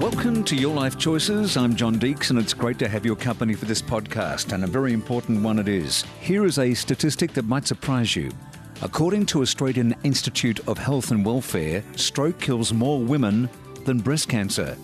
Welcome to Your Life Choices. I'm John Deeks, and it's great to have your company for this podcast, and a very important one it is. Here is a statistic that might surprise you. According to Australian Institute of Health and Welfare, stroke kills more women than breast cancer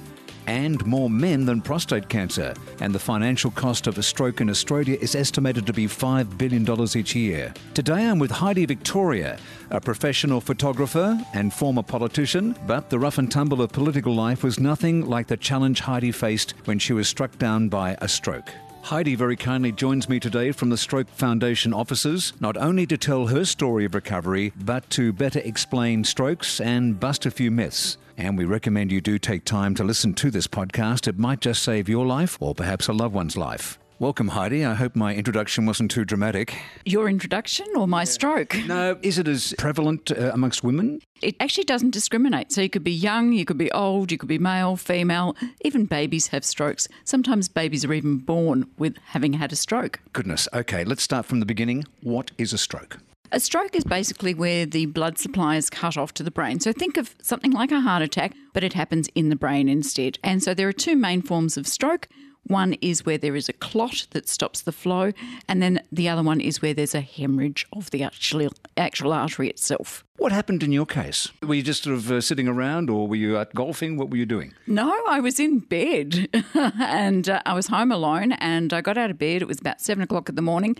and more men than prostate cancer. And the financial cost of a stroke in Australia is estimated to be $5 billion each year. Today I'm with Heidi Victoria, a professional photographer and former politician, but the rough and tumble of political life was nothing like the challenge Heidi faced when she was struck down by a stroke. Heidi very kindly joins me today from the Stroke Foundation offices, not only to tell her story of recovery, but to better explain strokes and bust a few myths. And we recommend you do take time to listen to this podcast. It might just save your life or perhaps a loved one's life. Welcome, Heidi. I hope my introduction wasn't too dramatic. Your introduction or my stroke? No, is it as prevalent uh, amongst women? It actually doesn't discriminate. So you could be young, you could be old, you could be male, female. Even babies have strokes. Sometimes babies are even born with having had a stroke. Goodness. Okay, let's start from the beginning. What is a stroke? A stroke is basically where the blood supply is cut off to the brain. So think of something like a heart attack, but it happens in the brain instead. And so there are two main forms of stroke. One is where there is a clot that stops the flow, and then the other one is where there's a hemorrhage of the actual, actual artery itself. What happened in your case? Were you just sort of uh, sitting around or were you out golfing? What were you doing? No, I was in bed and uh, I was home alone and I got out of bed. It was about seven o'clock in the morning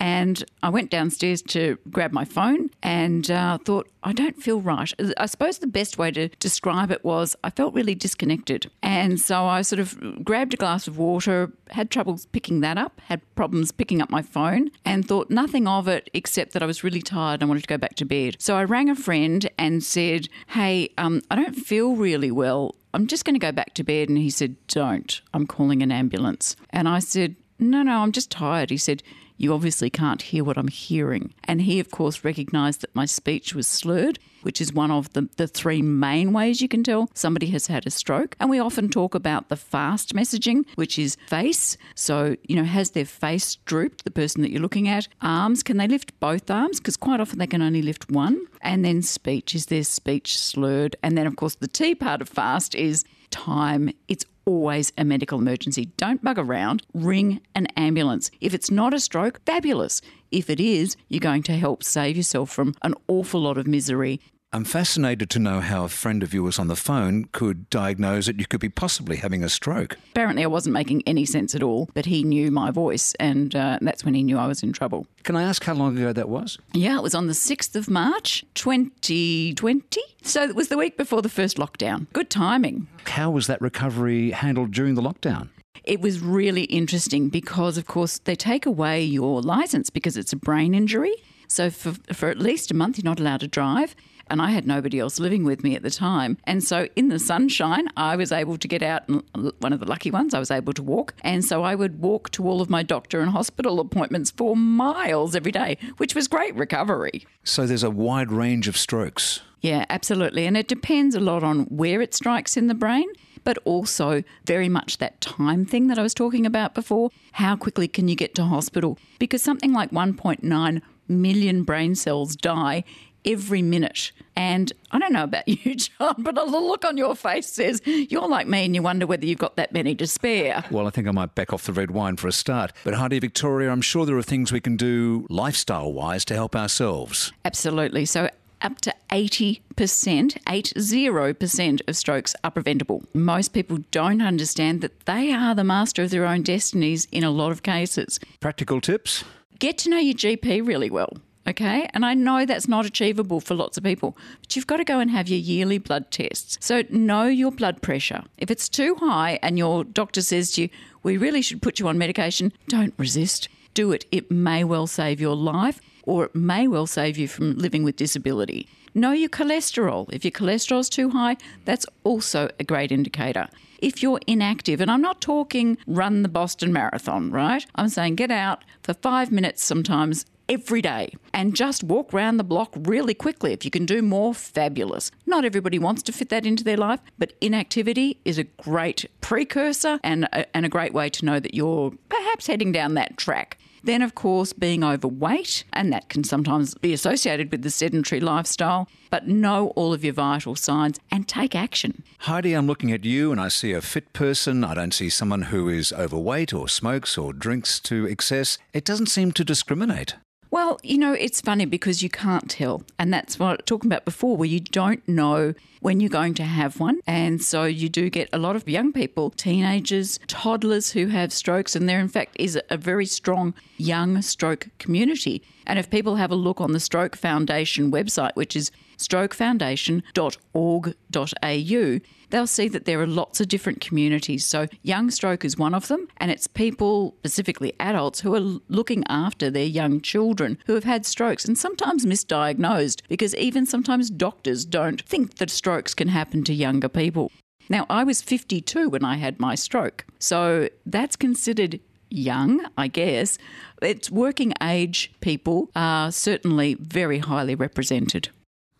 and I went downstairs to grab my phone and uh, thought, I don't feel right. I suppose the best way to describe it was I felt really disconnected. And so I sort of grabbed a glass of water, had troubles picking that up, had problems picking up my phone, and thought nothing of it except that I was really tired and I wanted to go back to bed. So I rang a friend and said, Hey, um, I don't feel really well. I'm just going to go back to bed. And he said, Don't. I'm calling an ambulance. And I said, No, no, I'm just tired. He said, you obviously can't hear what I'm hearing. And he, of course, recognised that my speech was slurred, which is one of the, the three main ways you can tell somebody has had a stroke. And we often talk about the fast messaging, which is face. So, you know, has their face drooped, the person that you're looking at? Arms, can they lift both arms? Because quite often they can only lift one. And then speech, is their speech slurred? And then, of course, the T part of fast is time. It's always a medical emergency. Don't bug around. Ring an ambulance. If it's not a stroke, fabulous. If it is, you're going to help save yourself from an awful lot of misery. I'm fascinated to know how a friend of yours on the phone could diagnose that you could be possibly having a stroke. Apparently, I wasn't making any sense at all, but he knew my voice, and uh, that's when he knew I was in trouble. Can I ask how long ago that was? Yeah, it was on the 6th of March, 2020. So it was the week before the first lockdown. Good timing. How was that recovery handled during the lockdown? It was really interesting because, of course, they take away your license because it's a brain injury. So for, for at least a month, you're not allowed to drive and I had nobody else living with me at the time. And so in the sunshine, I was able to get out, and one of the lucky ones, I was able to walk. And so I would walk to all of my doctor and hospital appointments for miles every day, which was great recovery. So there's a wide range of strokes. Yeah, absolutely. And it depends a lot on where it strikes in the brain but also very much that time thing that I was talking about before. How quickly can you get to hospital? Because something like 1.9 million brain cells die every minute. And I don't know about you, John, but the look on your face says you're like me and you wonder whether you've got that many to spare. Well, I think I might back off the red wine for a start. But Heidi Victoria, I'm sure there are things we can do lifestyle wise to help ourselves. Absolutely. So up to 80%, 80% of strokes are preventable. Most people don't understand that they are the master of their own destinies in a lot of cases. Practical tips? Get to know your GP really well. Okay. And I know that's not achievable for lots of people, but you've got to go and have your yearly blood tests. So know your blood pressure. If it's too high and your doctor says to you, we really should put you on medication, don't resist. Do it. It may well save your life or it may well save you from living with disability. Know your cholesterol. If your cholesterol's too high, that's also a great indicator. If you're inactive, and I'm not talking run the Boston Marathon, right? I'm saying get out for five minutes sometimes every day and just walk around the block really quickly. If you can do more, fabulous. Not everybody wants to fit that into their life, but inactivity is a great precursor and a, and a great way to know that you're perhaps heading down that track. Then, of course, being overweight, and that can sometimes be associated with the sedentary lifestyle, but know all of your vital signs and take action. Heidi, I'm looking at you and I see a fit person. I don't see someone who is overweight or smokes or drinks to excess. It doesn't seem to discriminate. Well, you know, it's funny because you can't tell. And that's what I was talking about before, where you don't know when you're going to have one. And so you do get a lot of young people, teenagers, toddlers who have strokes. And there, in fact, is a very strong young stroke community. And if people have a look on the Stroke Foundation website, which is strokefoundation.org.au, they'll see that there are lots of different communities. So, Young Stroke is one of them, and it's people, specifically adults, who are looking after their young children who have had strokes and sometimes misdiagnosed because even sometimes doctors don't think that strokes can happen to younger people. Now, I was 52 when I had my stroke, so that's considered young, I guess. It's working age people are certainly very highly represented.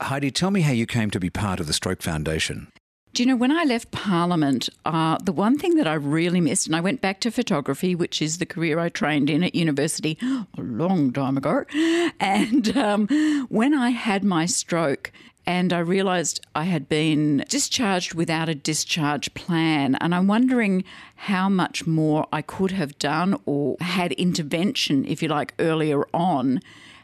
Heidi, tell me how you came to be part of the Stroke Foundation. Do you know, when I left Parliament, uh, the one thing that I really missed, and I went back to photography, which is the career I trained in at university a long time ago. And um, when I had my stroke, and I realised I had been discharged without a discharge plan. And I'm wondering how much more I could have done or had intervention, if you like, earlier on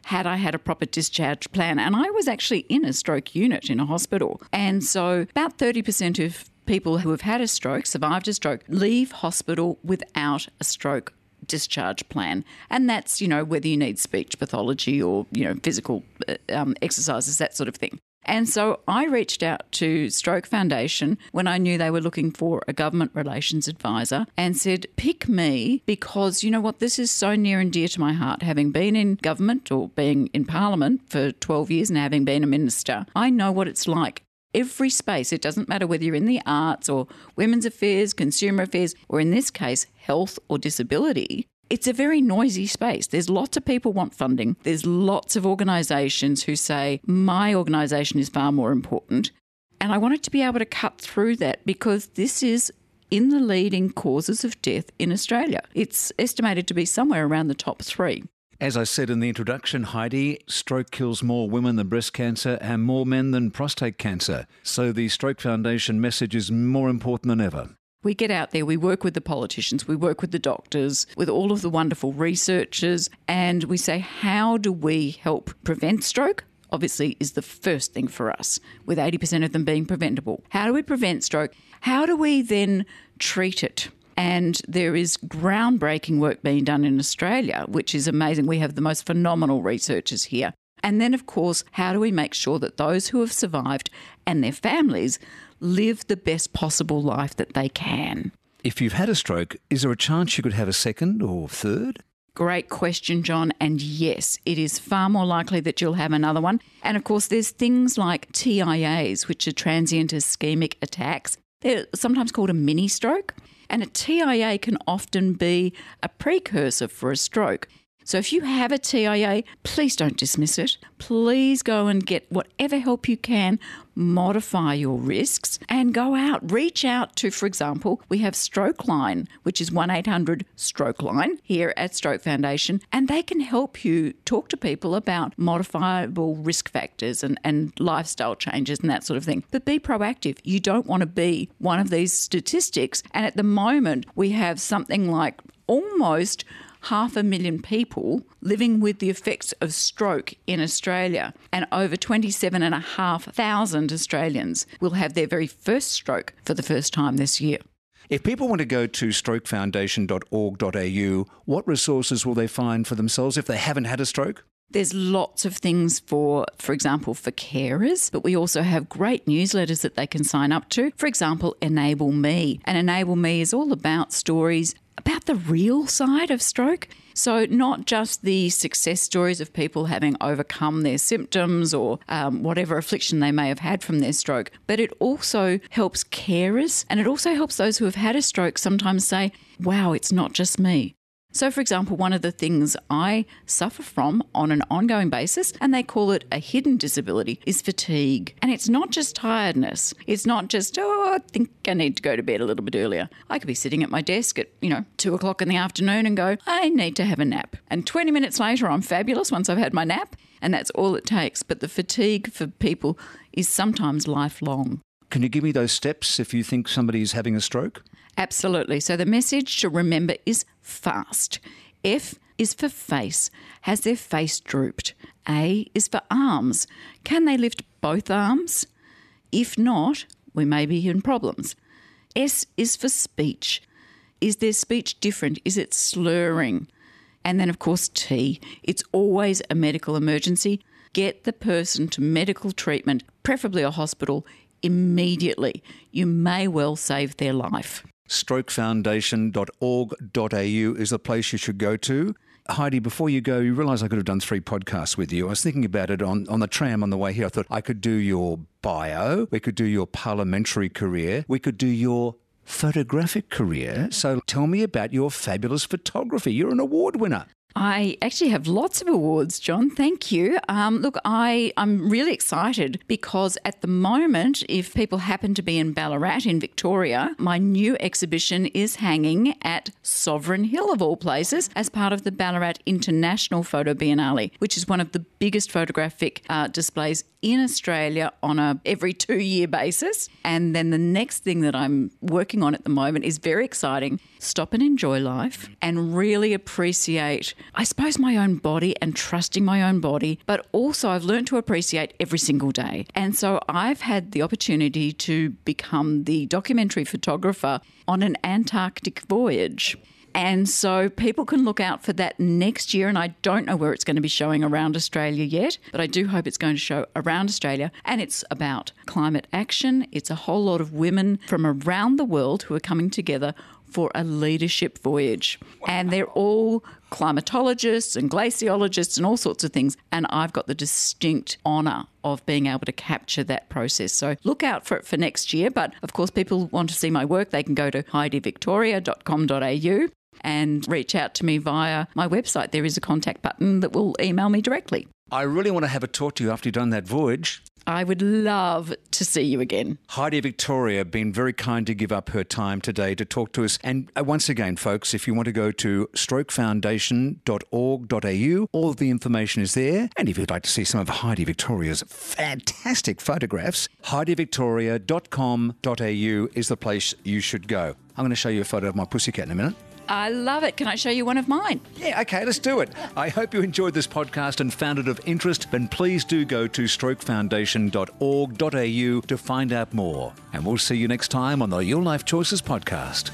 had I had a proper discharge plan. And I was actually in a stroke unit in a hospital. And so about 30% of people who have had a stroke, survived a stroke, leave hospital without a stroke discharge plan. And that's, you know, whether you need speech pathology or, you know, physical uh, um, exercises, that sort of thing. And so I reached out to Stroke Foundation when I knew they were looking for a government relations advisor and said, pick me because you know what? This is so near and dear to my heart. Having been in government or being in parliament for 12 years and having been a minister, I know what it's like every space. It doesn't matter whether you're in the arts or women's affairs, consumer affairs, or in this case, health or disability. It's a very noisy space. There's lots of people want funding. There's lots of organisations who say, my organisation is far more important. And I wanted to be able to cut through that because this is in the leading causes of death in Australia. It's estimated to be somewhere around the top three. As I said in the introduction, Heidi, stroke kills more women than breast cancer and more men than prostate cancer. So the Stroke Foundation message is more important than ever. We get out there, we work with the politicians, we work with the doctors, with all of the wonderful researchers, and we say, how do we help prevent stroke? Obviously, is the first thing for us, with 80% of them being preventable. How do we prevent stroke? How do we then treat it? And there is groundbreaking work being done in Australia, which is amazing. We have the most phenomenal researchers here. And then, of course, how do we make sure that those who have survived and their families live the best possible life that they can? If you've had a stroke, is there a chance you could have a second or third? Great question, John. And yes, it is far more likely that you'll have another one. And of course, there's things like TIAs, which are transient ischemic attacks. They're sometimes called a mini stroke. And a TIA can often be a precursor for a stroke. So if you have a TIA, please don't dismiss it. Please go and get whatever help you can, modify your risks, and go out. Reach out to, for example, we have Stroke Line, which is 1 800 Stroke Line here at Stroke Foundation, and they can help you talk to people about modifiable risk factors and, and lifestyle changes and that sort of thing. But be proactive. You don't want to be one of these statistics. And at the moment, we have something like almost half a million people living with the effects of stroke in Australia, and over 27,500 Australians will have their very first stroke for the first time this year. If people want to go to strokefoundation.org.au, what resources will they find for themselves if they haven't had a stroke? There's lots of things for, for example, for carers, but we also have great newsletters that they can sign up to. For example, Enable Me. And Enable Me is all about stories about the real side of stroke. So, not just the success stories of people having overcome their symptoms or um, whatever affliction they may have had from their stroke, but it also helps carers and it also helps those who have had a stroke sometimes say, wow, it's not just me. So, for example, one of the things I suffer from on an ongoing basis, and they call it a hidden disability, is fatigue. And it's not just tiredness. It's not just, oh, I think I need to go to bed a little bit earlier. I could be sitting at my desk at, you know, two o'clock in the afternoon and go, I need to have a nap. And 20 minutes later, I'm fabulous once I've had my nap. And that's all it takes. But the fatigue for people is sometimes lifelong. Can you give me those steps if you think somebody is having a stroke? Absolutely. So the message to remember is fast. F is for face. Has their face drooped? A is for arms. Can they lift both arms? If not, we may be in problems. S is for speech. Is their speech different? Is it slurring? And then, of course, T. It's always a medical emergency. Get the person to medical treatment, preferably a hospital, immediately. You may well save their life. Strokefoundation.org.au is the place you should go to. Heidi, before you go, you realise I could have done three podcasts with you. I was thinking about it on, on the tram on the way here. I thought I could do your bio, we could do your parliamentary career, we could do your photographic career. So tell me about your fabulous photography. You're an award winner. I actually have lots of awards, John. Thank you. Um, look, I, I'm really excited because at the moment, if people happen to be in Ballarat in Victoria, my new exhibition is hanging at Sovereign Hill, of all places, as part of the Ballarat International Photo Biennale, which is one of the biggest photographic uh, displays in Australia on a every two year basis. And then the next thing that I'm working on at the moment is very exciting. Stop and enjoy life and really appreciate, I suppose, my own body and trusting my own body. But also, I've learned to appreciate every single day. And so I've had the opportunity to become the documentary photographer on an Antarctic voyage. And so people can look out for that next year. And I don't know where it's going to be showing around Australia yet, but I do hope it's going to show around Australia. And it's about climate action. It's a whole lot of women from around the world who are coming together for a leadership voyage. And they're all climatologists and glaciologists and all sorts of things. And I've got the distinct honour of being able to capture that process. So look out for it for next year. But of course, people want to see my work, they can go to heidivictoria.com.au and reach out to me via my website. There is a contact button that will email me directly. I really want to have a talk to you after you've done that voyage. I would love to see you again. Heidi Victoria been very kind to give up her time today to talk to us. And uh, once again, folks, if you want to go to strokefoundation.org.au, all of the information is there. And if you'd like to see some of Heidi Victoria's fantastic photographs, heidivictoria.com.au is the place you should go. I'm going to show you a photo of my pussycat in a minute. I love it. Can I show you one of mine? Yeah, okay, let's do it. I hope you enjoyed this podcast and found it of interest. Then please do go to strokefoundation.org.au to find out more. And we'll see you next time on the Your Life Choices podcast.